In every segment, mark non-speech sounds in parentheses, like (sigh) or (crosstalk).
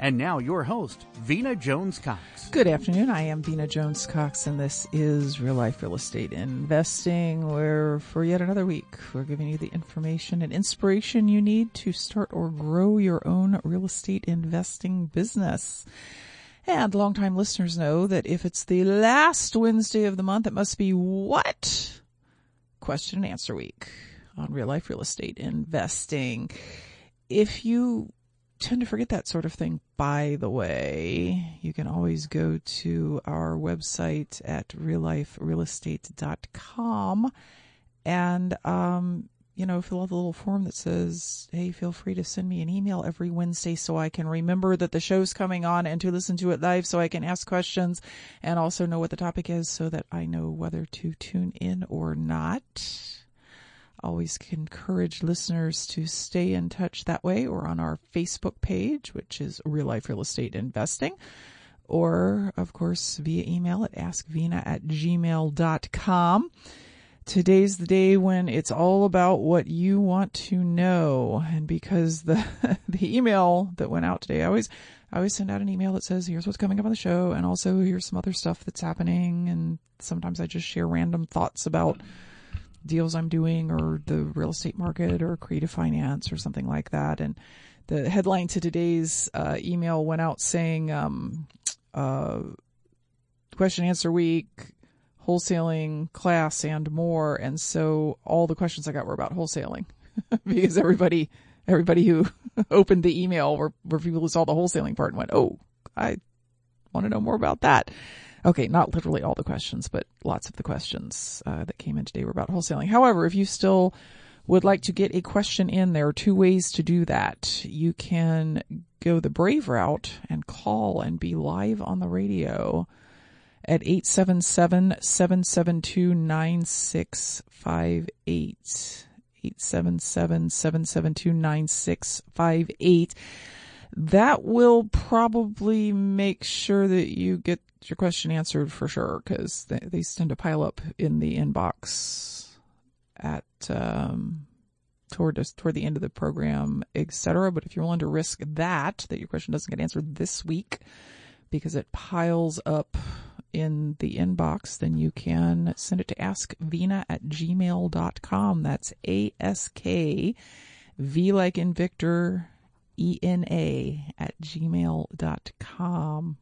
And now your host, Vena Jones Cox. Good afternoon. I am Vena Jones Cox, and this is Real Life Real Estate Investing, where for yet another week, we're giving you the information and inspiration you need to start or grow your own real estate investing business. And longtime listeners know that if it's the last Wednesday of the month, it must be what? Question and answer week on Real Life Real Estate Investing. If you tend to forget that sort of thing. By the way, you can always go to our website at realliferealestate.com and, um, you know, fill out the little form that says, Hey, feel free to send me an email every Wednesday so I can remember that the show's coming on and to listen to it live so I can ask questions and also know what the topic is so that I know whether to tune in or not always encourage listeners to stay in touch that way or on our Facebook page, which is Real Life Real Estate Investing, or of course via email at askvena at gmail.com. Today's the day when it's all about what you want to know. And because the, (laughs) the email that went out today, I always, I always send out an email that says, here's what's coming up on the show. And also here's some other stuff that's happening. And sometimes I just share random thoughts about deals I'm doing or the real estate market or creative finance or something like that. And the headline to today's uh, email went out saying, um, uh, question answer week, wholesaling class and more. And so all the questions I got were about wholesaling (laughs) because everybody, everybody who (laughs) opened the email were, were people who saw the wholesaling part and went, Oh, I want to know more about that. Okay, not literally all the questions, but lots of the questions uh, that came in today were about wholesaling. However, if you still would like to get a question in, there are two ways to do that. You can go the brave route and call and be live on the radio at 877-772-9658. 877-772-9658. That will probably make sure that you get your question answered for sure because they, tend to pile up in the inbox at um, toward us, toward the end of the program, etc. But if you're willing to risk that, that your question doesn't get answered this week because it piles up in the inbox, then you can send it to askvena at gmail.com. That's A-S-K, V like in Victor, E-N-A at gmail.com.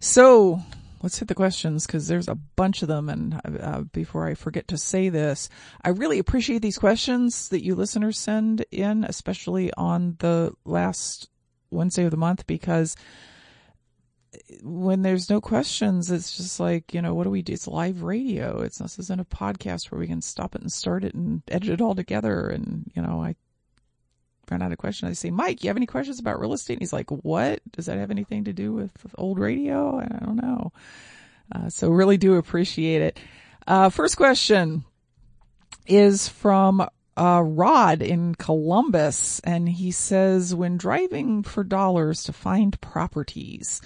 So let's hit the questions because there's a bunch of them. And uh, before I forget to say this, I really appreciate these questions that you listeners send in, especially on the last Wednesday of the month, because when there's no questions, it's just like, you know, what do we do? It's live radio. It's this isn't a podcast where we can stop it and start it and edit it all together. And, you know, I run out of questions. I say, Mike, you have any questions about real estate? And he's like, what? Does that have anything to do with old radio? I don't know. Uh, so really do appreciate it. Uh, first question is from uh, Rod in Columbus, and he says, when driving for dollars to find properties,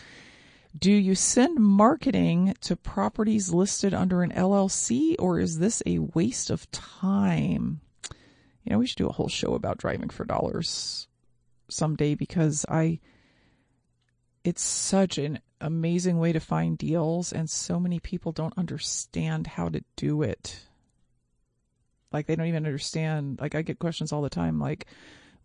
do you send marketing to properties listed under an LLC, or is this a waste of time? You know, we should do a whole show about driving for dollars someday because I, it's such an amazing way to find deals and so many people don't understand how to do it. Like they don't even understand, like I get questions all the time like,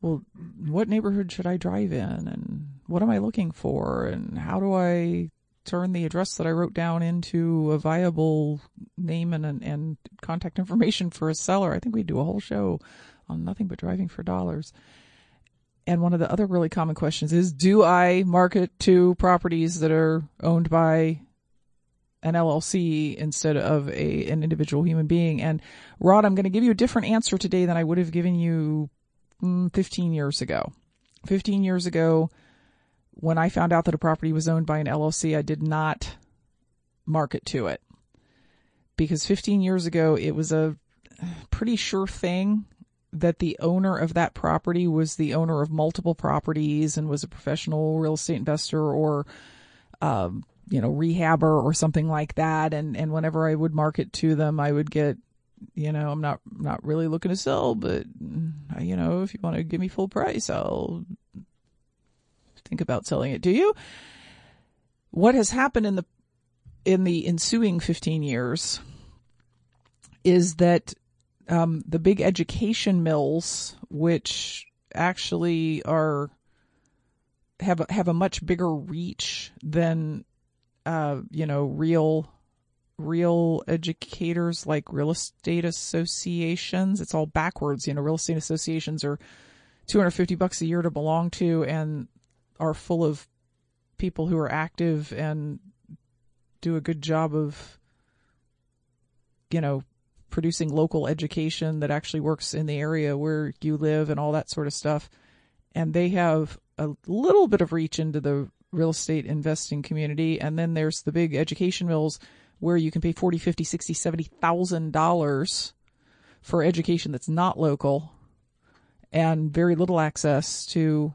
well, what neighborhood should I drive in and what am I looking for and how do I turn the address that I wrote down into a viable name and and contact information for a seller. I think we'd do a whole show on nothing but driving for dollars. And one of the other really common questions is do I market to properties that are owned by an LLC instead of a an individual human being? And Rod, I'm going to give you a different answer today than I would have given you mm, 15 years ago. 15 years ago, when I found out that a property was owned by an LLC, I did not market to it because 15 years ago it was a pretty sure thing that the owner of that property was the owner of multiple properties and was a professional real estate investor or um, you know rehabber or something like that and and whenever I would market to them I would get you know I'm not not really looking to sell but you know if you want to give me full price I'll think about selling it. Do you? What has happened in the in the ensuing 15 years is that um, the big education mills, which actually are have a, have a much bigger reach than uh, you know real real educators like real estate associations. It's all backwards. You know, real estate associations are 250 bucks a year to belong to, and are full of people who are active and do a good job of you know producing local education that actually works in the area where you live and all that sort of stuff. And they have a little bit of reach into the real estate investing community. And then there's the big education mills where you can pay 40 50 60 70 thousand dollars for education that's not local and very little access to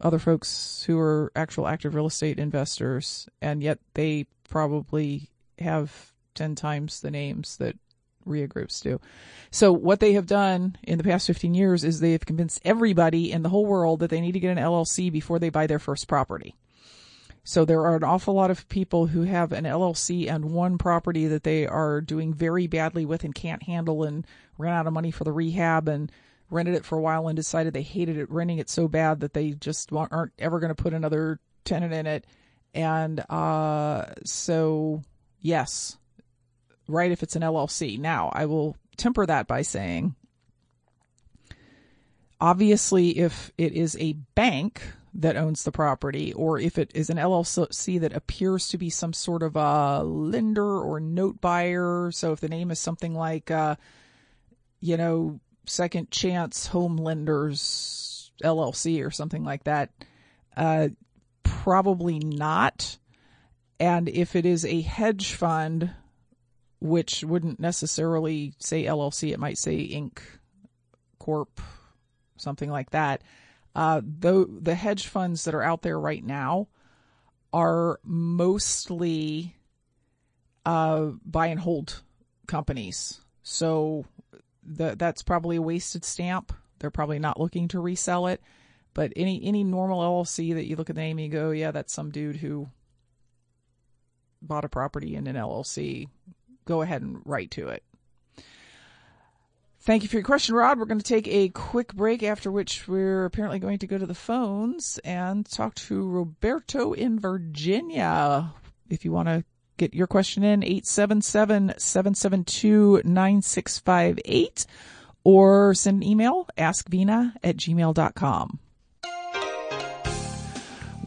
other folks who are actual active real estate investors, and yet they probably have 10 times the names that REIA groups do. So what they have done in the past 15 years is they have convinced everybody in the whole world that they need to get an LLC before they buy their first property. So there are an awful lot of people who have an LLC and one property that they are doing very badly with and can't handle and ran out of money for the rehab and rented it for a while and decided they hated it renting it so bad that they just aren't ever going to put another tenant in it. And uh, so, yes, right, if it's an LLC. Now, I will temper that by saying obviously, if it is a bank that owns the property, or if it is an LLC that appears to be some sort of a lender or note buyer. So if the name is something like, uh, you know, Second Chance Home Lenders LLC or something like that? Uh, probably not. And if it is a hedge fund, which wouldn't necessarily say LLC, it might say Inc. Corp, something like that. Uh, the the hedge funds that are out there right now are mostly uh, buy and hold companies. So the, that's probably a wasted stamp. They're probably not looking to resell it. But any any normal LLC that you look at the name and you go, yeah, that's some dude who bought a property in an LLC. Go ahead and write to it. Thank you for your question, Rod. We're going to take a quick break, after which we're apparently going to go to the phones and talk to Roberto in Virginia. If you want to Get your question in 877-772-9658 or send an email askvena at gmail.com.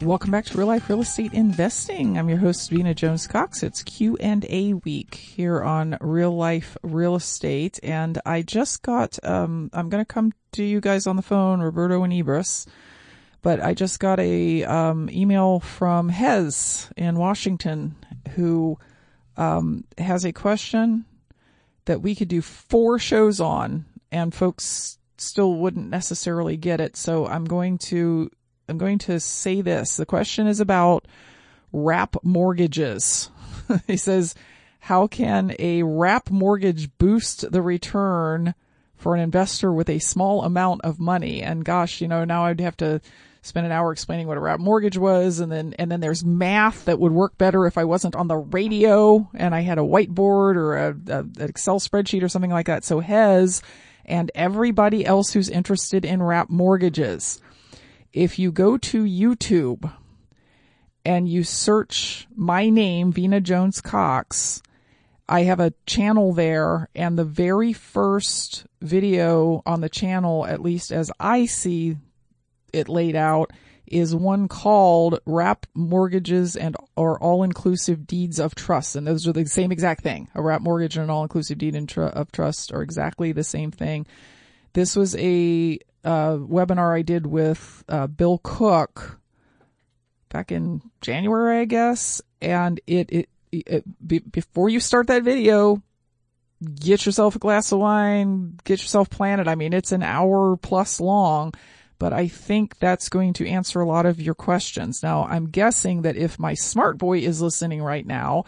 Welcome back to Real Life Real Estate Investing. I'm your host, Vena Jones Cox. It's Q and A week here on Real Life Real Estate, and I just got. Um, I'm going to come to you guys on the phone, Roberto and Ibris, but I just got a um, email from Hez in Washington, who um, has a question that we could do four shows on, and folks still wouldn't necessarily get it. So I'm going to I'm going to say this. The question is about wrap mortgages. (laughs) he says, how can a wrap mortgage boost the return for an investor with a small amount of money? And gosh, you know, now I'd have to spend an hour explaining what a wrap mortgage was and then and then there's math that would work better if I wasn't on the radio and I had a whiteboard or a, a an Excel spreadsheet or something like that. So Hez and everybody else who's interested in wrap mortgages, if you go to YouTube and you search my name, Vena Jones Cox, I have a channel there and the very first video on the channel, at least as I see it laid out, is one called wrap mortgages and or all inclusive deeds of trust. And those are the same exact thing. A wrap mortgage and an all inclusive deed of trust are exactly the same thing. This was a uh, webinar I did with uh, Bill Cook back in January, I guess. And it, it, it be, before you start that video, get yourself a glass of wine, get yourself planted. I mean, it's an hour plus long but I think that's going to answer a lot of your questions. Now, I'm guessing that if my smart boy is listening right now,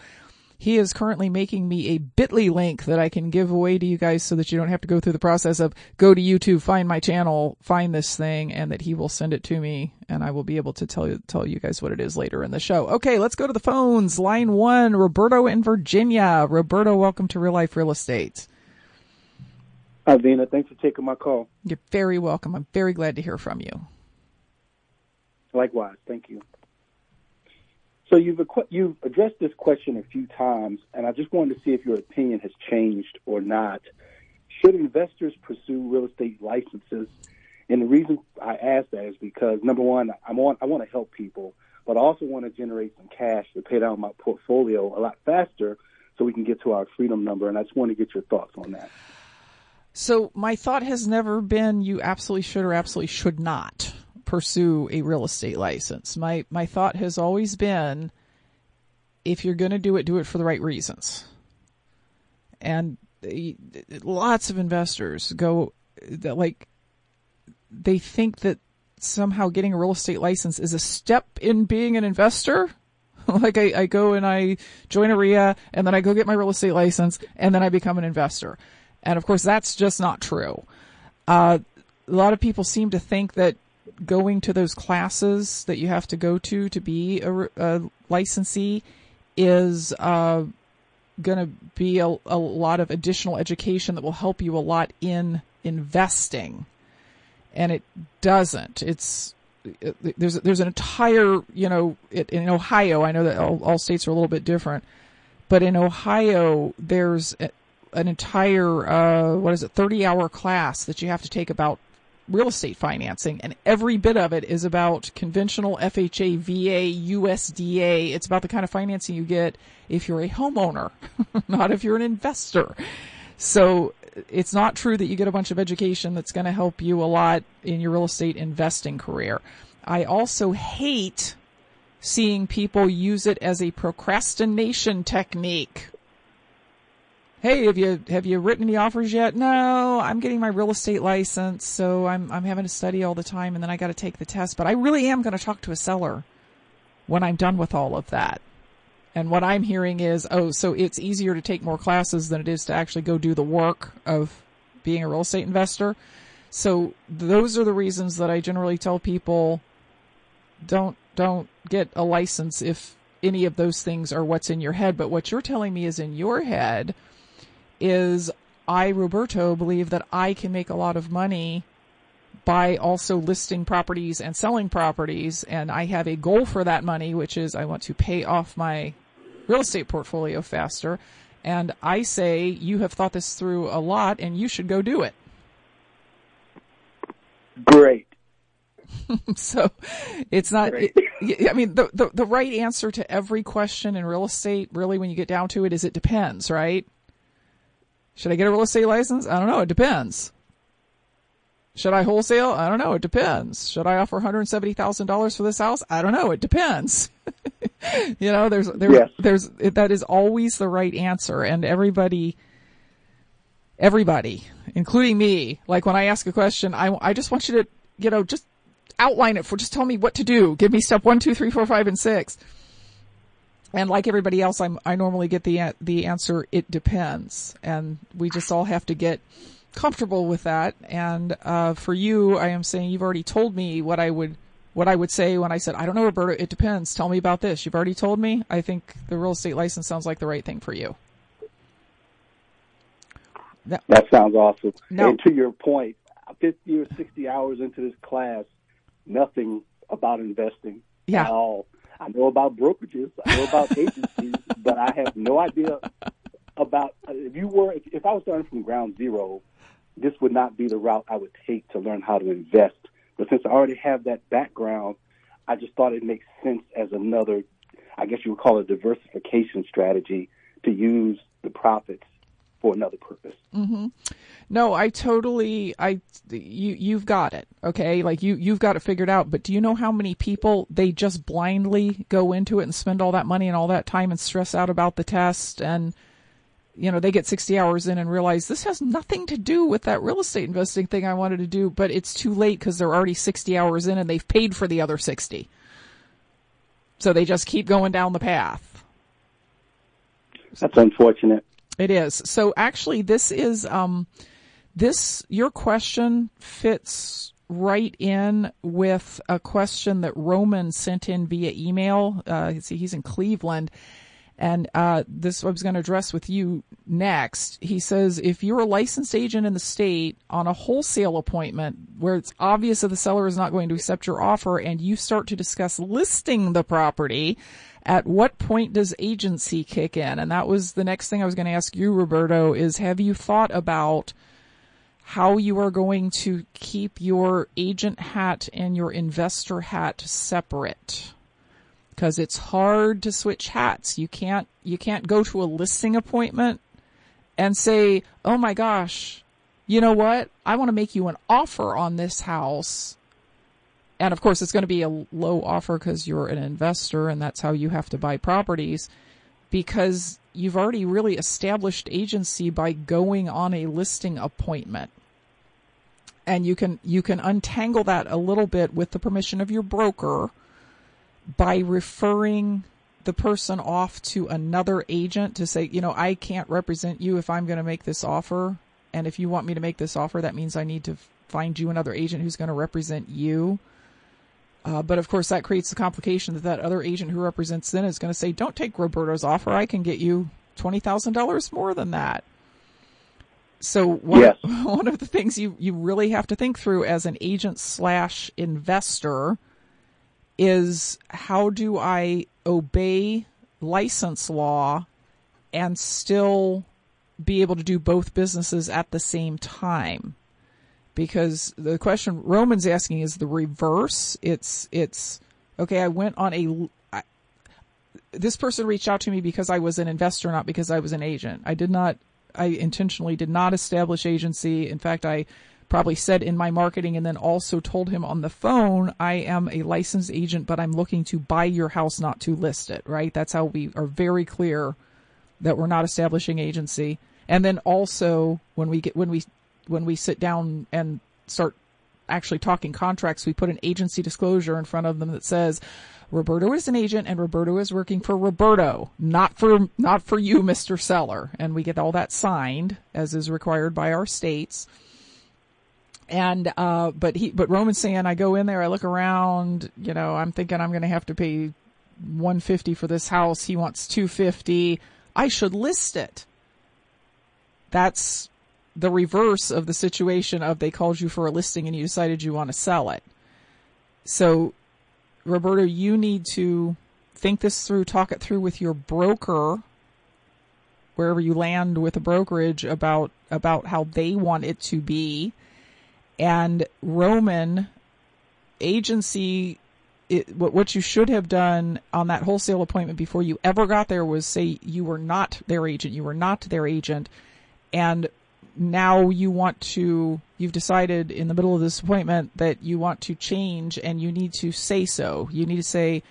he is currently making me a bit.ly link that I can give away to you guys so that you don't have to go through the process of go to YouTube, find my channel, find this thing, and that he will send it to me and I will be able to tell you, tell you guys what it is later in the show. Okay, let's go to the phones. Line one, Roberto in Virginia. Roberto, welcome to Real Life Real Estate. Hi, Vena. Thanks for taking my call. You're very welcome. I'm very glad to hear from you. Likewise. Thank you. So you've you've addressed this question a few times, and I just wanted to see if your opinion has changed or not. Should investors pursue real estate licenses? And the reason I ask that is because number one, I want I want to help people, but I also want to generate some cash to pay down my portfolio a lot faster, so we can get to our freedom number. And I just want to get your thoughts on that. So my thought has never been you absolutely should or absolutely should not pursue a real estate license. My my thought has always been if you're going to do it, do it for the right reasons. And lots of investors go that like they think that somehow getting a real estate license is a step in being an investor. (laughs) like I, I go and I join a REIA and then I go get my real estate license and then I become an investor. And of course, that's just not true. Uh, a lot of people seem to think that going to those classes that you have to go to to be a, a licensee is uh, going to be a, a, lot of additional education that will help you a lot in investing, and it doesn't. It's there's there's an entire you know it, in Ohio. I know that all, all, states are a little bit different, but in Ohio there's an entire uh, what is it 30 hour class that you have to take about real estate financing and every bit of it is about conventional FHA, VA, USDA. It's about the kind of financing you get if you're a homeowner, (laughs) not if you're an investor. So it's not true that you get a bunch of education that's going to help you a lot in your real estate investing career. I also hate seeing people use it as a procrastination technique hey, have you have you written any offers yet? No, I'm getting my real estate license, so I'm I'm having to study all the time, and then I got to take the test. But I really am going to talk to a seller when I'm done with all of that. And what I'm hearing is, oh, so it's easier to take more classes than it is to actually go do the work of being a real estate investor. So those are the reasons that I generally tell people don't don't get a license if any of those things are what's in your head. But what you're telling me is in your head is I, Roberto, believe that I can make a lot of money by also listing properties and selling properties. And I have a goal for that money, which is I want to pay off my real estate portfolio faster. And I say you have thought this through a lot and you should go do it. Great. (laughs) so it's not, it, I mean, the, the, the right answer to every question in real estate, really, when you get down to it, is it depends, right? Should I get a real estate license? I don't know. It depends. Should I wholesale? I don't know. It depends. Should I offer $170,000 for this house? I don't know. It depends. (laughs) you know, there's, there, yes. there's, that is always the right answer. And everybody, everybody, including me, like when I ask a question, I, I just want you to, you know, just outline it for, just tell me what to do. Give me step one, two, three, four, five, and six. And like everybody else, I'm, I normally get the the answer. It depends, and we just all have to get comfortable with that. And uh, for you, I am saying you've already told me what I would what I would say when I said I don't know, Roberta. It depends. Tell me about this. You've already told me. I think the real estate license sounds like the right thing for you. That, that sounds awesome. No. And to your point, 50 or 60 hours into this class, nothing about investing yeah. at all. I know about brokerages, I know about agencies, (laughs) but I have no idea about if you were if, if I was starting from ground zero, this would not be the route I would take to learn how to invest. But since I already have that background, I just thought it makes sense as another, I guess you would call it diversification strategy to use the profits for another purpose. Mm-hmm. No, I totally, I, you, you've got it. Okay. Like you, you've got it figured out. But do you know how many people they just blindly go into it and spend all that money and all that time and stress out about the test and, you know, they get 60 hours in and realize this has nothing to do with that real estate investing thing I wanted to do, but it's too late because they're already 60 hours in and they've paid for the other 60. So they just keep going down the path. That's unfortunate. It is. So actually this is, um, this, your question fits right in with a question that Roman sent in via email. Uh, see, he's in Cleveland and uh, this I was going to address with you next. He says if you're a licensed agent in the state on a wholesale appointment where it's obvious that the seller is not going to accept your offer and you start to discuss listing the property, at what point does agency kick in? And that was the next thing I was going to ask you, Roberto, is have you thought about how you are going to keep your agent hat and your investor hat separate? because it's hard to switch hats. You can't, you can't go to a listing appointment and say, Oh my gosh, you know what? I want to make you an offer on this house. And of course, it's going to be a low offer because you're an investor and that's how you have to buy properties because you've already really established agency by going on a listing appointment. And you can, you can untangle that a little bit with the permission of your broker by referring the person off to another agent to say, you know, I can't represent you if I'm going to make this offer. And if you want me to make this offer, that means I need to find you another agent who's going to represent you. Uh, but of course, that creates the complication that that other agent who represents then is going to say, "Don't take Roberto's offer. I can get you twenty thousand dollars more than that." So one, yes. (laughs) one of the things you you really have to think through as an agent slash investor is how do I obey license law and still be able to do both businesses at the same time? Because the question Roman's asking is the reverse. It's, it's, okay, I went on a, I, this person reached out to me because I was an investor, not because I was an agent. I did not, I intentionally did not establish agency. In fact, I probably said in my marketing and then also told him on the phone, I am a licensed agent, but I'm looking to buy your house, not to list it, right? That's how we are very clear that we're not establishing agency. And then also when we get, when we, when we sit down and start actually talking contracts, we put an agency disclosure in front of them that says, Roberto is an agent and Roberto is working for Roberto, not for, not for you, (laughs) Mr. Seller. And we get all that signed as is required by our states. And, uh, but he, but Roman's saying, I go in there, I look around, you know, I'm thinking I'm going to have to pay 150 for this house. He wants 250. I should list it. That's the reverse of the situation of they called you for a listing and you decided you want to sell it. So, Roberto, you need to think this through, talk it through with your broker, wherever you land with a brokerage about, about how they want it to be and Roman agency it, what, what you should have done on that wholesale appointment before you ever got there was say you were not their agent, you were not their agent, and now you want to, you've decided in the middle of this appointment that you want to change and you need to say so. You need to say,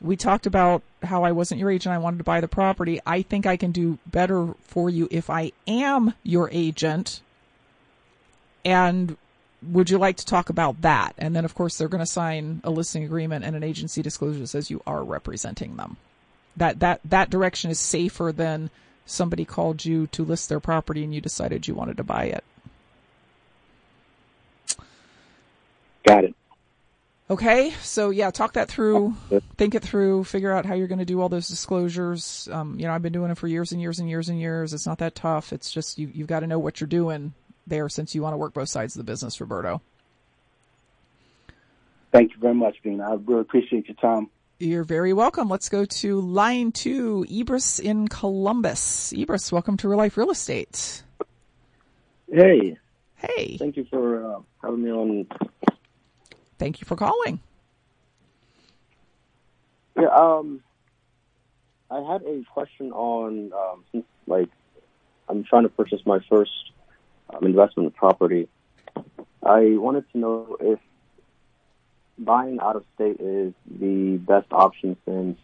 we talked about how I wasn't your agent, I wanted to buy the property. I think I can do better for you if I am your agent. And would you like to talk about that? And then, of course, they're going to sign a listing agreement and an agency disclosure that says you are representing them. That that that direction is safer than somebody called you to list their property and you decided you wanted to buy it. Got it. Okay, so yeah, talk that through, think it through, figure out how you're going to do all those disclosures. Um, you know, I've been doing it for years and years and years and years. It's not that tough. It's just you, you've got to know what you're doing there since you want to work both sides of the business, Roberto. Thank you very much, Vena. I really appreciate your time. You're very welcome. Let's go to line two, Ibris in Columbus. Ibris, welcome to Real Life Real Estate. Hey. Hey. Thank you for uh, having me on. Thank you for calling. Yeah, um, I had a question on, um, like, I'm trying to purchase my first um, investment property. I wanted to know if buying out of state is the best option since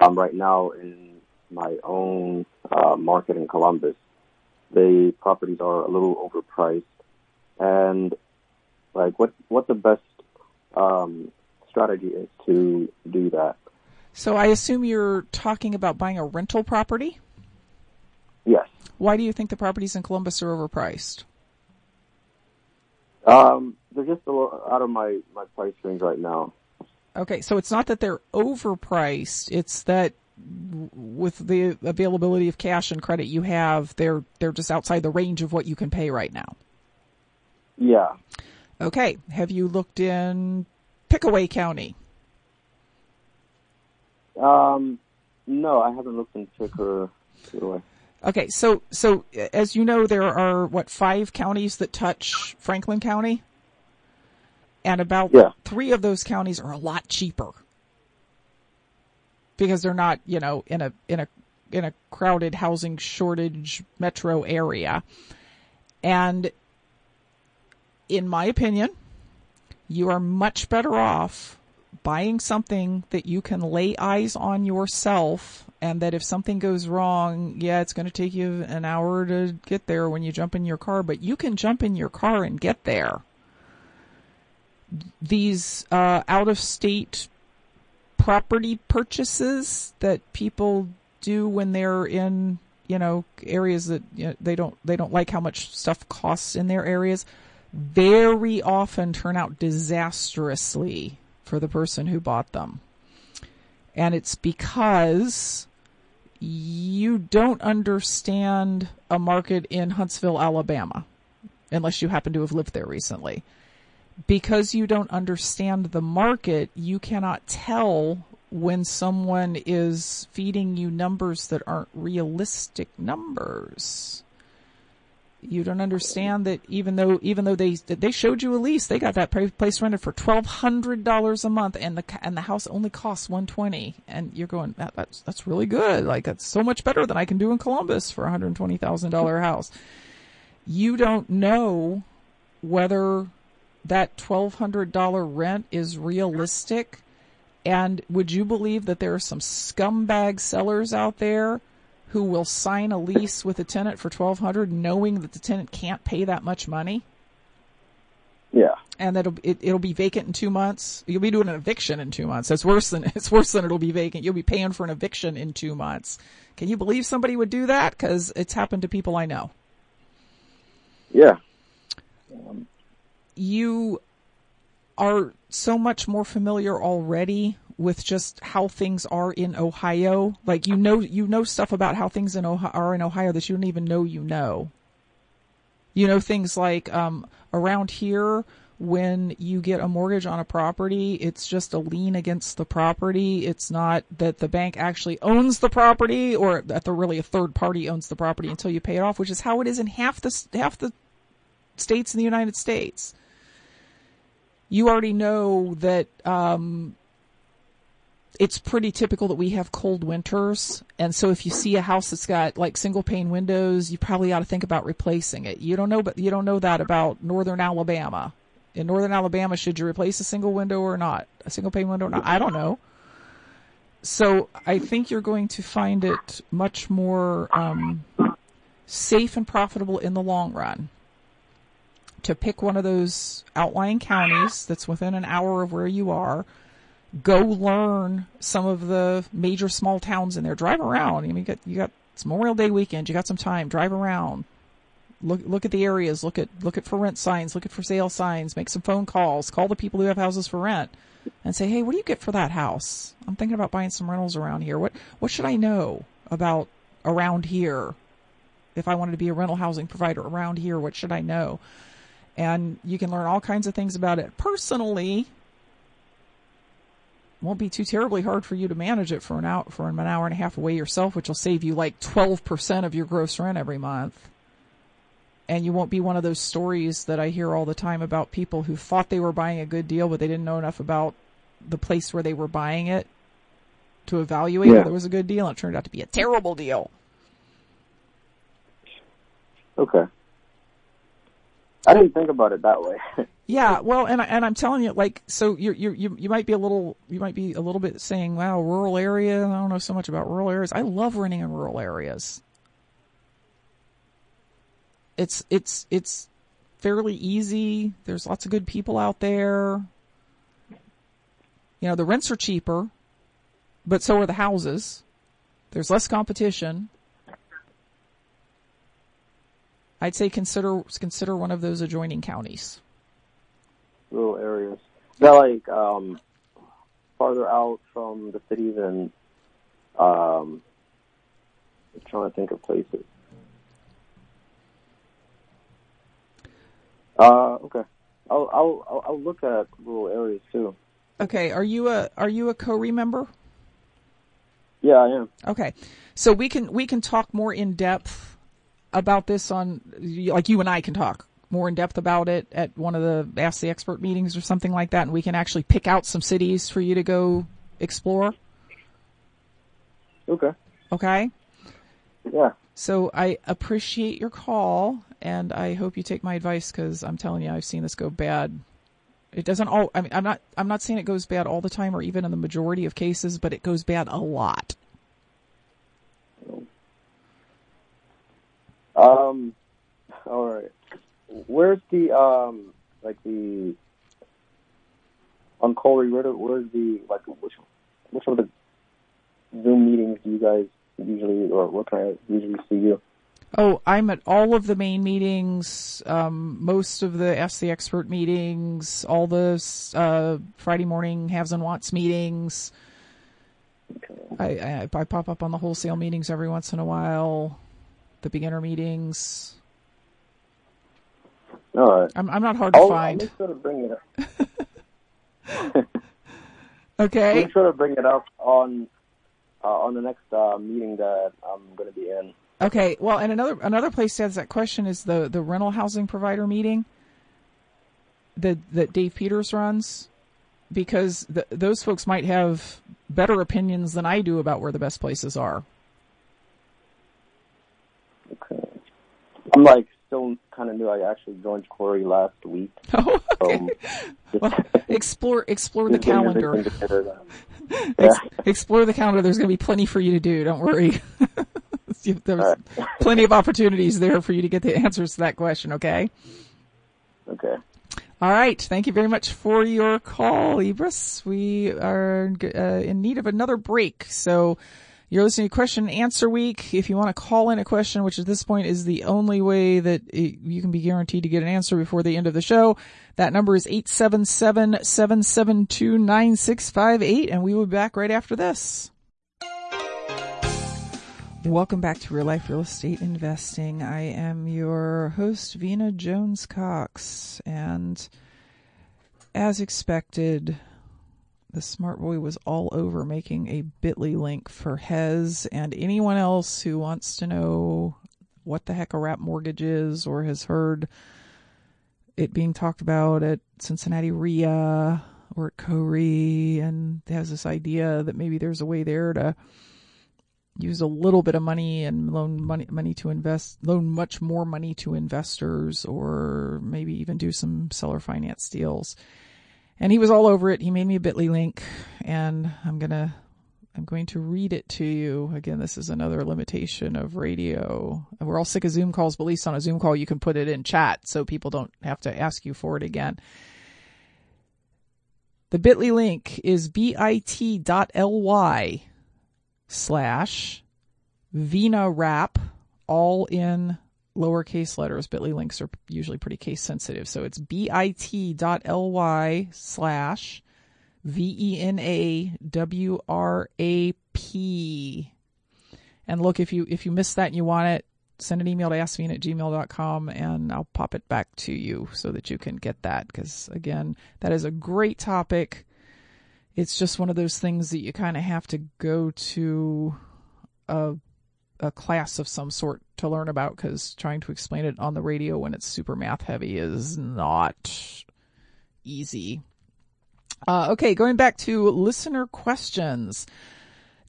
um, right now in my own uh, market in Columbus, the properties are a little overpriced, and like what what the best um, strategy is to do that. So I assume you're talking about buying a rental property. Yes. Why do you think the properties in Columbus are overpriced? Um, they're just a little out of my, my price range right now. Okay, so it's not that they're overpriced; it's that with the availability of cash and credit you have, they're they're just outside the range of what you can pay right now. Yeah. Okay, have you looked in Pickaway County? Um, no, I haven't looked in Pickaway. Okay, so so as you know, there are what five counties that touch Franklin County, and about yeah. three of those counties are a lot cheaper. Because they're not, you know, in a in a in a crowded housing shortage metro area, and in my opinion, you are much better off buying something that you can lay eyes on yourself and that if something goes wrong, yeah, it's going to take you an hour to get there when you jump in your car, but you can jump in your car and get there. These uh, out of state property purchases that people do when they're in, you know, areas that you know, they don't they don't like how much stuff costs in their areas, very often turn out disastrously for the person who bought them. And it's because you don't understand a market in Huntsville, Alabama, unless you happen to have lived there recently. Because you don't understand the market, you cannot tell when someone is feeding you numbers that aren't realistic numbers you don't understand that even though even though they they showed you a lease, they got that place rented for twelve hundred dollars a month, and the and the house only costs one twenty, and you're going that, that's that's really good. Like that's so much better than I can do in Columbus for a hundred twenty thousand dollar house. You don't know whether that twelve hundred dollar rent is realistic, and would you believe that there are some scumbag sellers out there? Who will sign a lease with a tenant for 1200 knowing that the tenant can't pay that much money. Yeah. And that it'll, it, it'll be vacant in two months. You'll be doing an eviction in two months. That's worse than, (laughs) it's worse than it'll be vacant. You'll be paying for an eviction in two months. Can you believe somebody would do that? Cause it's happened to people I know. Yeah. Um, you are so much more familiar already with just how things are in Ohio. Like you know, you know stuff about how things in Ohio are in Ohio that you don't even know you know. You know things like um, around here when you get a mortgage on a property, it's just a lien against the property. It's not that the bank actually owns the property or that the really a third party owns the property until you pay it off, which is how it is in half the half the states in the United States. You already know that um, it's pretty typical that we have cold winters. And so if you see a house that's got like single pane windows, you probably ought to think about replacing it. You don't know, but you don't know that about northern Alabama. In northern Alabama, should you replace a single window or not? A single pane window or not? I don't know. So I think you're going to find it much more um, safe and profitable in the long run to pick one of those outlying counties that's within an hour of where you are go learn some of the major small towns in there. Drive around. I mean, you got you got it's Memorial Day weekend. You got some time. Drive around. Look look at the areas. Look at look at for rent signs. Look at for sale signs. Make some phone calls. Call the people who have houses for rent, and say, hey, what do you get for that house? I'm thinking about buying some rentals around here. What what should I know about around here? If I wanted to be a rental housing provider around here, what should I know? And you can learn all kinds of things about it. Personally, won't be too terribly hard for you to manage it for an hour for an hour and a half away yourself, which will save you like twelve percent of your gross rent every month. And you won't be one of those stories that I hear all the time about people who thought they were buying a good deal, but they didn't know enough about the place where they were buying it to evaluate Yeah. whether it was a good deal, and it turned out to be a terrible deal. Okay. I didn't think about it that way. (laughs) Yeah, well, and I, and I'm telling you, like, so you you you you might be a little you might be a little bit saying, "Wow, rural area." I don't know so much about rural areas. I love running in rural areas. It's it's it's fairly easy. There's lots of good people out there. You know, the rents are cheaper, but so are the houses. There's less competition. I'd say consider consider one of those adjoining counties. Rural areas. They're like um, farther out from the cities and um, I'm trying to think of places. Uh, okay. I'll I'll I'll- look at rural areas too. Okay, are you a are you a co member? Yeah, I am. Okay, so we can we can talk more in depth about this on like you and I can talk more in depth about it at one of the Ask the Expert meetings or something like that, and we can actually pick out some cities for you to go explore. Okay. Okay, Yeah. so I appreciate your call, and I hope you take my advice because I'm telling you, I've seen this go bad. It doesn't all. I mean, I'm not. I'm not saying it goes bad all the time, or even in the majority of cases, but it goes bad a lot. Um. All right. Where's the um like the on Corey? Where do, where's the like which which of the Zoom meetings do you guys usually or what can I usually see you? Oh, I'm at all of the main meetings, um, most of the Ask the Expert meetings, all the uh, Friday morning haves and wants meetings. I, I, I pop up on the wholesale meetings every once in a while, the beginner meetings. All right. I'm, I'm not hard to I'll, I'll find. make sure to bring it up. (laughs) Okay. Make sure to bring it up on uh, on the next uh, meeting that I'm going to be in. Okay. Well, and another another place that has that question is the the rental housing provider meeting that that Dave Peters runs, because th those folks might have better opinions than I do about where the best places are. Okay. I'm like still kind of new. I actually joined Corey last week. (laughs) Oh, okay. Um, (laughs) Well, explore explore the calendar. now. (laughs) Ex- explore the calendar. There's going to be plenty for you to do. Don't worry. There's plenty of opportunities there for you to get the answers to that question. Okay. Okay. All right. Thank you very much for your call, Ibris. We are uh, in need of another break. So you're listening to question answer week. If you want to call in a question, which at this point is the only way that it, you can be guaranteed to get an answer before the end of the show, that number is 877-772-9658 and we will be back right after this. Welcome back to Real Life Real Estate Investing. I am your host, Vena Jones Cox, and as expected, the smart boy was all over making a bit.ly link for Hez and anyone else who wants to know what the heck a wrap mortgage is or has heard it being talked about at Cincinnati REIA or at CORE and has this idea that maybe there's a way there to use a little bit of money and loan money money to invest loan much more money to investors or maybe even do some seller finance deals and he was all over it. He made me a bitly link and i'm gonna i'm going to read it to you. Again this is another limitation of radio. We're all sick of zoom calls but at least on a zoom call you can put it in chat so people don't have to ask you for it again. The bitly link is bit.ly slash Vena Wrap, all in lowercase letters. Bitly links are usually pretty case sensitive. So it's bit.ly slash V-E-N-A-W-R-A-P. And look, if you, if you missed that and you want it, send an email to askvena at gmail.com and I'll pop it back to you so that you can get that. Cause again, that is a great topic it's just one of those things that you kind of have to go to a a class of some sort to learn about because trying to explain it on the radio when it's super math heavy is not easy. Uh, okay, going back to listener questions.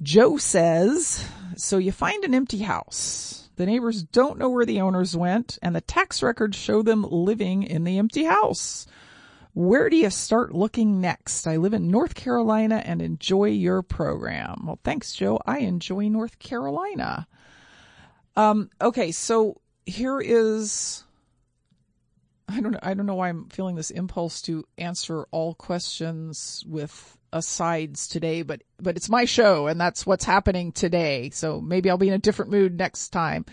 Joe says, so you find an empty house. The neighbors don't know where the owners went and the tax records show them living in the empty house. Where do you start looking next? I live in North Carolina and enjoy your program. Well, thanks, Joe. I enjoy North Carolina. Um, okay, so here is I don't know I don't know why I'm feeling this impulse to answer all questions with asides today, but but it's my show and that's what's happening today. So maybe I'll be in a different mood next time.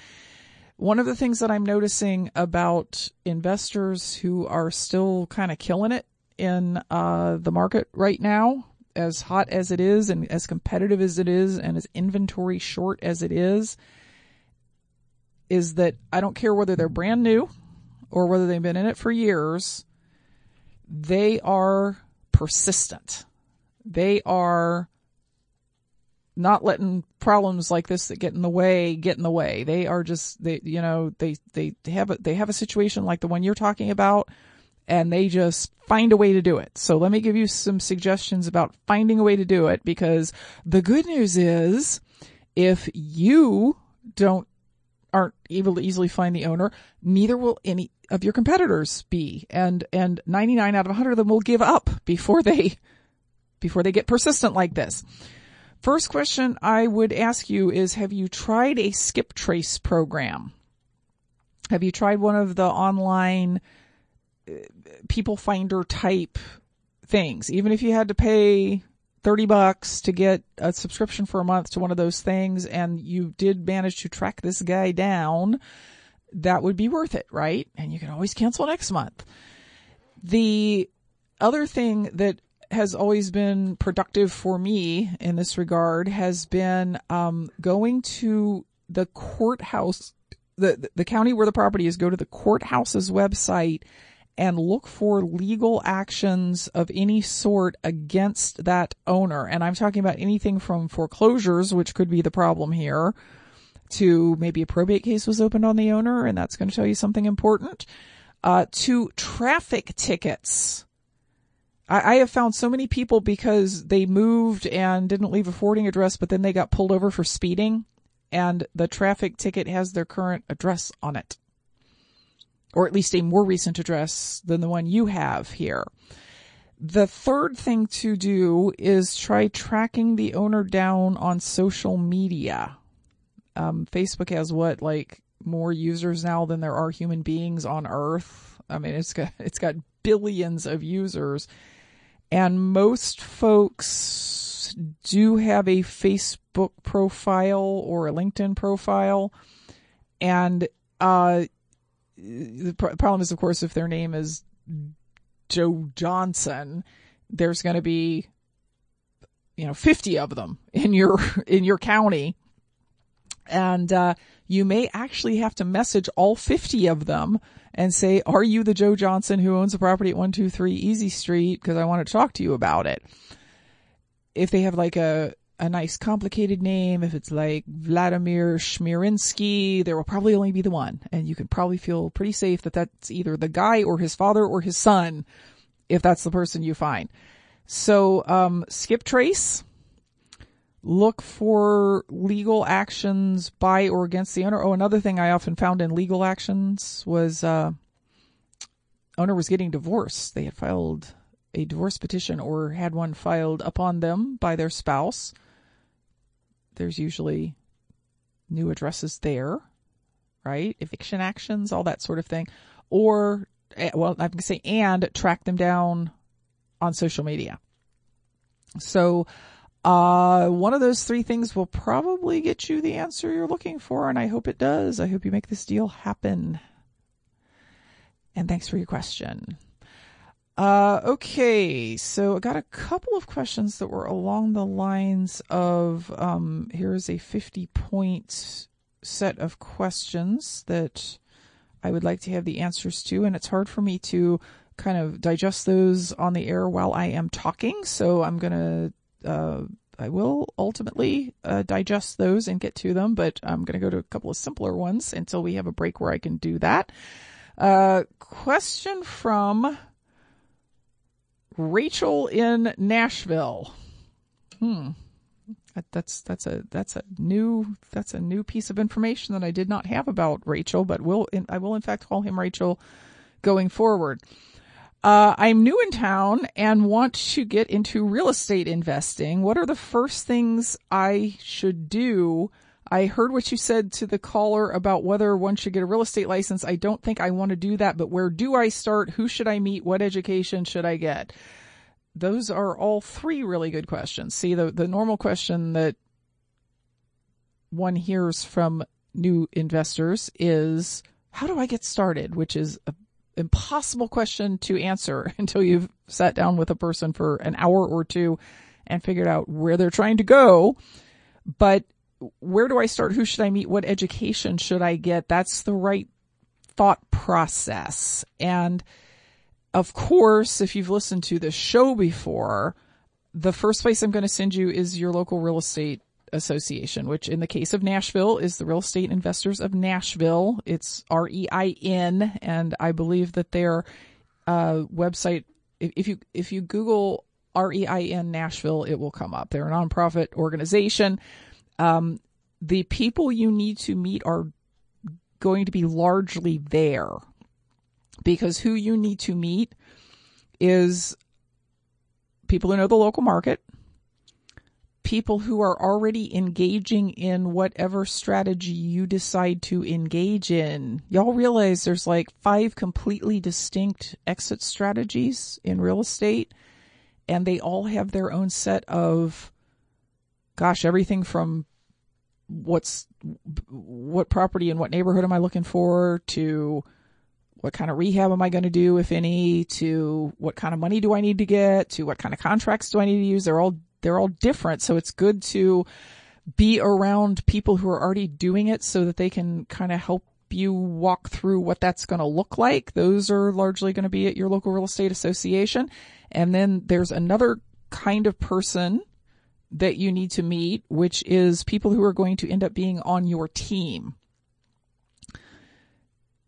One of the things that I'm noticing about investors who are still kind of killing it in uh, the market right now, as hot as it is and as competitive as it is and as inventory short as it is, is that I don't care whether they're brand new or whether they've been in it for years, they are persistent. They are not letting problems like this that get in the way get in the way. They are just they you know they they have a, they have a situation like the one you're talking about and they just find a way to do it. So let me give you some suggestions about finding a way to do it because the good news is if you don't aren't able to easily find the owner, neither will any of your competitors be. And, and 99 out of 100 of them will give up before they, before they get persistent like this. First question I would ask you is, have you tried a skip trace program? Have you tried one of the online uh, people finder type things? Even if you had to pay 30 bucks to get a subscription for a month to one of those things and you did manage to track this guy down, that would be worth it, right? And you can always cancel next month. The other thing that has always been productive for me in this regard has been um, going to the courthouse, the the county where the property is. Go to the courthouse's website and look for legal actions of any sort against that owner. And I'm talking about anything from foreclosures, which could be the problem here, to maybe a probate case was opened on the owner, and that's going to tell you something important, uh, to traffic tickets. I, I have found so many people because they moved and didn't leave a forwarding address, but then they got pulled over for speeding, and the traffic ticket has their current address on it or at least a more recent address than the one you have here. The third thing to do is try tracking the owner down on social media. Um, Facebook has what, like more users now than there are human beings on Earth. I mean, it's got (laughs) it's got billions of users, and most folks do have a Facebook profile or a LinkedIn profile, and uh, the problem is, of course, if their name is Joe Johnson, there's going to be, you know, 50 of them in your, (laughs) in your county. And, uh, you may actually have to message all 50 of them and say, are you the Joe Johnson who owns the property at 123 Easy Street? Cause I want to talk to you about it. If they have like a, a nice complicated name, if it's like Vladimir Schmirinsky, there will probably only be the one. And you can probably feel pretty safe that that's either the guy or his father or his son, if that's the person you find. So, um, skip trace. Look for legal actions by or against the owner. Oh, another thing I often found in legal actions was, uh, owner was getting divorced. They had filed a divorce petition or had one filed upon them by their spouse there's usually new addresses there, right? Eviction actions, all that sort of thing. Or, eh, well, going to say and track them down on social media. So, uh, one of those three things will probably get you the answer you're looking for, and I hope it does. I hope you make this deal happen. And thanks for your question. Uh, okay, so I got a couple of questions that were along the lines of um, here's a 50 point set of questions that I would like to have the answers to, and it's hard for me to kind of digest those on the air while I am talking. So I'm going to, uh, I will ultimately uh, digest those and get to them, but I'm going to go to a couple of simpler ones until we have a break where I can do that. Uh, question from Rachel in Nashville. Hmm. That's that's a that's a new that's a new piece of information that I did not have about Rachel, but will I will in fact call him Rachel going forward. Uh, I'm new in town and want to get into real estate investing. What are the first things I should do? I heard what you said to the caller about whether one should get a real estate license. I don't think I want to do that, but where do I start? Who should I meet? What education should I get? Those are all three really good questions. See, the, the normal question that one hears from new investors is, how do I get started? Which is a impossible question to answer (laughs) until you've sat down with a person for an hour or two and figured out where they're trying to go. But where do I start? Who should I meet? What education should I get? That's the right thought process. And of course, if you've listened to the show before, the first place I'm going to send you is your local real estate Association, which in the case of Nashville is the Real Estate Investors of Nashville. It's R-E-I-N, and I believe that their uh, website, if you if you Google R-E-I-N Nashville, it will come up. They're a nonprofit organization. Um, the people you need to meet are going to be largely there because who you need to meet is people who know the local market people who are already engaging in whatever strategy you decide to engage in. Y'all realize there's like five completely distinct exit strategies in real estate and they all have their own set of gosh, everything from what's what property and what neighborhood am I looking for to what kind of rehab am I going to do, if any, to what kind of money do I need to get, to what kind of contracts do I need to use. They're all they're all different. So it's good to be around people who are already doing it so that they can kind of help you walk through what that's going to look like. Those are largely going to be at your local real estate association. And then there's another kind of person that you need to meet, which is people who are going to end up being on your team.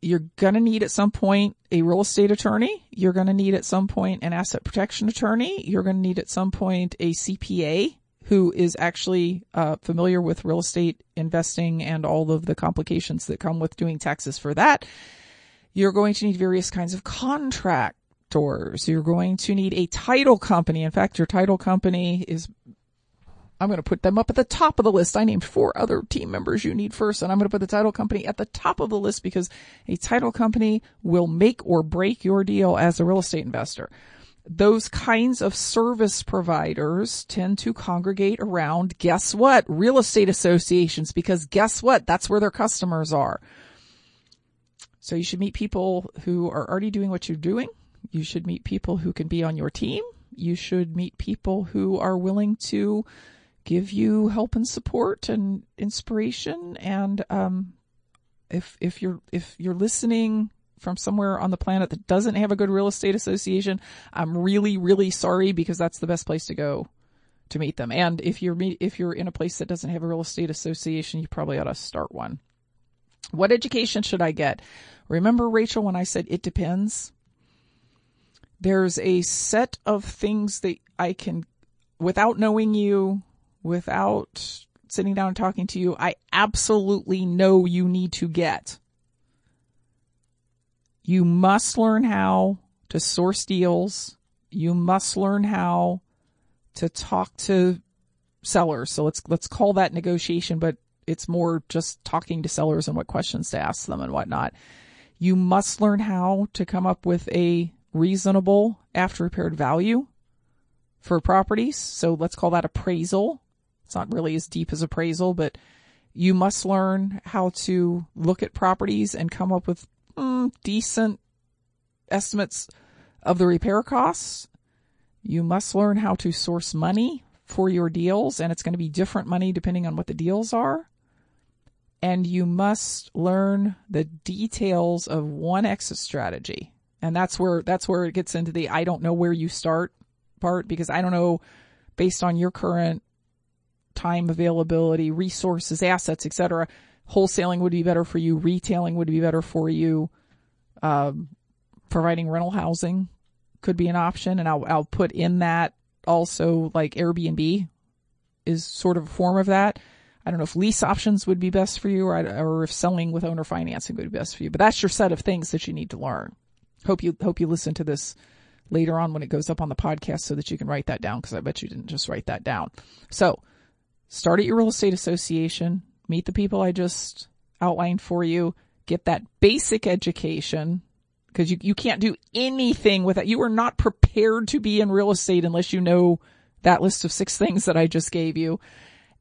You're going to need at some point a real estate attorney. You're going to need at some point an asset protection attorney. You're going to need at some point a CPA who is actually uh, familiar with real estate investing and all of the complications that come with doing taxes for that. You're going to need various kinds of contractors. You're going to need a title company. In fact, your title company is I'm going to put them up at the top of the list. I named four other team members you need first, and I'm going to put the title company at the top of the list because a title company will make or break your deal as a real estate investor. Those kinds of service providers tend to congregate around, guess what? Real estate associations, because guess what? That's where their customers are. So you should meet people who are already doing what you're doing. You should meet people who can be on your team. You should meet people who are willing to give you help and support and inspiration. And um, if if you're if you're listening from somewhere on the planet that doesn't have a good real estate association, I'm really really sorry because that's the best place to go to meet them. And if you're if you're in a place that doesn't have a real estate association, you probably ought to start one. What education should I get? Remember Rachel when I said it depends? There's a set of things that I can without knowing you, without sitting down and talking to you, I absolutely know you need to get. You must learn how to source deals. You must learn how to talk to sellers. So let's, let's call that negotiation, but it's more just talking to sellers and what questions to ask them and whatnot. You must learn how to come up with a reasonable after repaired value for properties. So let's call that appraisal. It's not really as deep as appraisal, but you must learn how to look at properties and come up with mm, decent estimates of the repair costs. You must learn how to source money for your deals, and it's going to be different money depending on what the deals are. And you must learn the details of one exit strategy. And that's where, that's where it gets into the I don't know where you start part because I don't know based on your current time availability, resources, assets, etc. Wholesaling would be better for you. Retailing would be better for you. Um, providing rental housing could be an option. And I'll, I'll put in that also like Airbnb is sort of a form of that. I don't know if lease options would be best for you or, or if selling with owner financing would be best for you, but that's your set of things that you need to learn. Hope you, hope you listen to this later on when it goes up on the podcast so that you can write that down because I bet you didn't just write that down. So start at your real estate association, meet the people I just outlined for you, get that basic education because you, you can't do anything with that. You are not prepared to be in real estate unless you know that list of six things that I just gave you.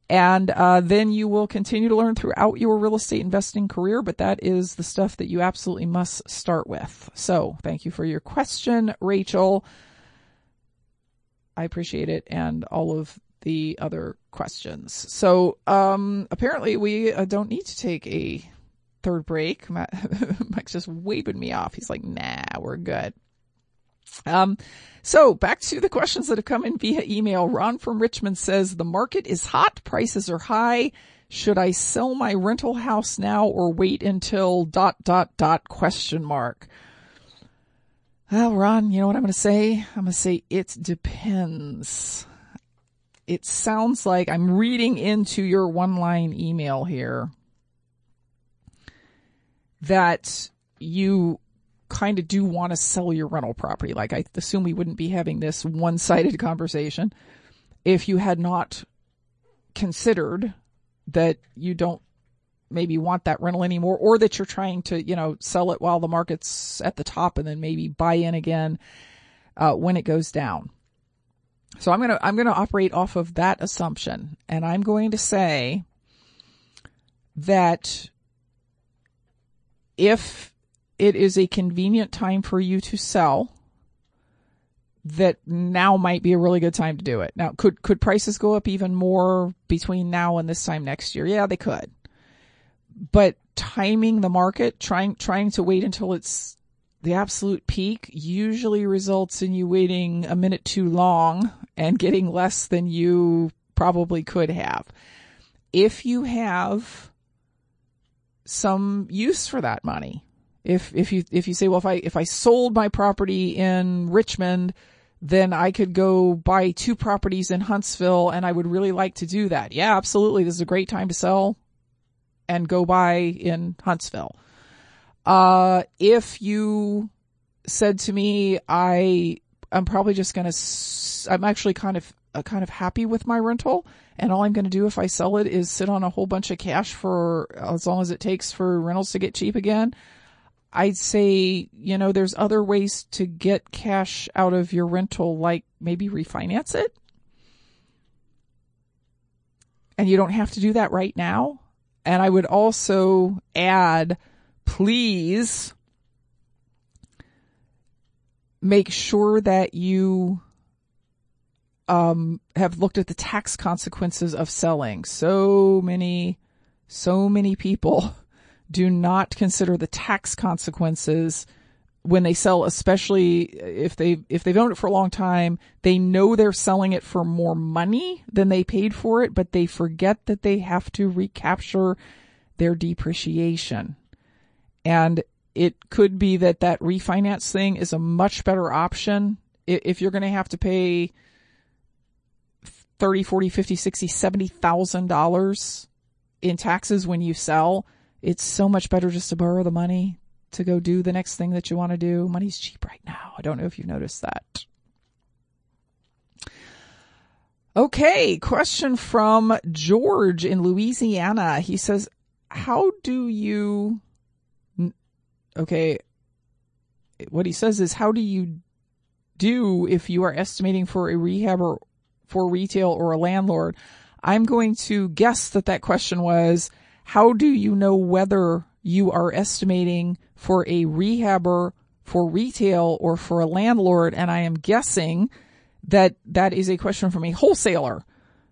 And uh, then you will continue to learn throughout your real estate investing career, but that is the stuff that you absolutely must start with. So thank you for your question, Rachel. I appreciate it and all of the other questions. So um, apparently we uh, don't need to take a third break. (laughs) Mike's just waving me off. He's like, nah, we're good. Um, so back to the questions that have come in via email. Ron from Richmond says the market is hot. Prices are high. Should I sell my rental house now or wait until dot dot dot question mark? Well, Ron, you know what I'm going to say? I'm going to say it depends. It sounds like I'm reading into your one line email here that you kind of do want to sell your rental property. Like I assume we wouldn't be having this one-sided (laughs) conversation if you had not considered that you don't maybe want that rental anymore or that you're trying to, you know, sell it while the market's at the top and then maybe buy in again uh, when it goes down. So I'm going to I'm going to operate off of that assumption and I'm going to say that if it is a convenient time for you to sell, that now might be a really good time to do it. Now, could, could prices go up even more between now and this time next year? Yeah, they could. But timing the market, trying, trying to wait until it's the absolute peak usually results in you waiting a minute too long and getting less than you probably could have. If you have some use for that money. If, if you, if you say, well, if I, if I sold my property in Richmond, then I could go buy two properties in Huntsville and I would really like to do that. Yeah, absolutely. This is a great time to sell and go buy in Huntsville. Uh, if you said to me, I, I'm probably just going to, I'm actually kind of, uh, kind of happy with my rental and all I'm going to do if I sell it is sit on a whole bunch of cash for as long as it takes for rentals to get cheap again. I'd say, you know, there's other ways to get cash out of your rental, like maybe refinance it. And you don't have to do that right now. And I would also add, please make sure that you um, have looked at the tax consequences of selling. So many, so many people (laughs) do not consider the tax consequences when they sell, especially if they if they've owned it for a long time. They know they're selling it for more money than they paid for it, but they forget that they have to recapture their depreciation. And it could be that that refinance thing is a much better option if you're going to have to pay 30, 40, 50, 60, 70,000 dollars in taxes when you sell, it's so much better just to borrow the money to go do the next thing that you want to do. Money's cheap right now. I don't know if you've noticed that. Okay, question from George in Louisiana. He says, how do you, okay, what he says is, how do you do if you are estimating for a rehab or for retail or a landlord. I'm going to guess that that question was, how do you know whether you are estimating for a rehabber for retail or for a landlord? And I am guessing that that is a question from a wholesaler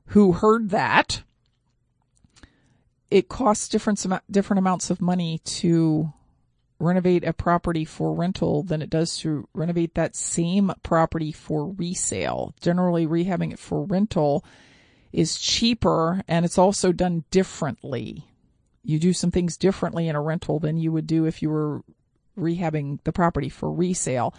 who heard that it costs different different amounts of money to renovate a property for rental than it does to renovate that same property for resale. Generally, rehabbing it for rental is cheaper and it's also done differently. You do some things differently in a rental than you would do if you were rehabbing the property for resale.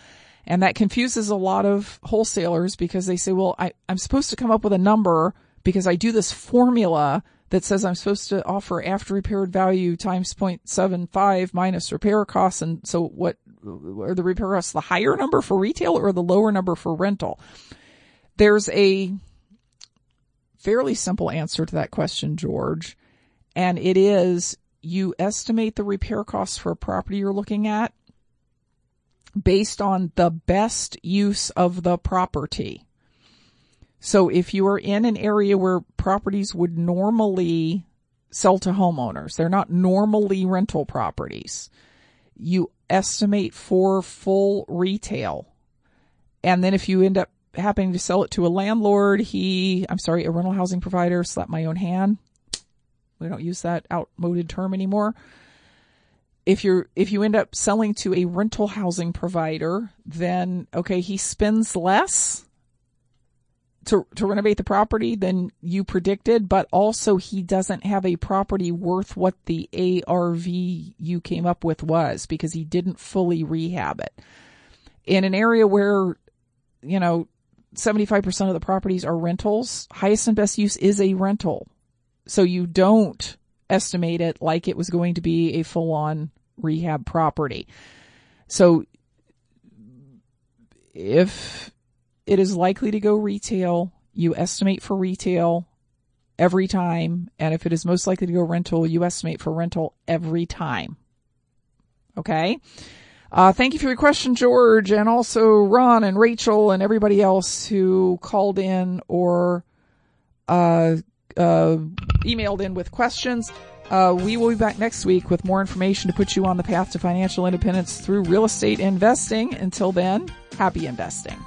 And that confuses a lot of wholesalers because they say, well, I, I'm supposed to come up with a number because I do this formula that says I'm supposed to offer after repaired value times 0.75 minus repair costs. And so what are the repair costs the higher number for retail or the lower number for rental? There's a fairly simple answer to that question, George. And it is you estimate the repair costs for a property you're looking at based on the best use of the property. So if you are in an area where properties would normally sell to homeowners, they're not normally rental properties, you estimate for full retail. And then if you end up happening to sell it to a landlord, he, I'm sorry, a rental housing provider, slap my own hand. We don't use that outmoded term anymore. If you're, if you end up selling to a rental housing provider, then okay, he spends less to, to renovate the property than you predicted, but also he doesn't have a property worth what the ARV you came up with was because he didn't fully rehab it. In an area where, you know, 75% of the properties are rentals, highest and best use is a rental. So you don't estimate it like it was going to be a full on rehab property. So if it is likely to go retail. You estimate for retail every time. And if it is most likely to go rental, you estimate for rental every time. Okay. Uh, thank you for your question, George, and also Ron and Rachel and everybody else who called in or uh, uh, emailed in with questions. Uh, we will be back next week with more information to put you on the path to financial independence through real estate investing. Until then, happy investing.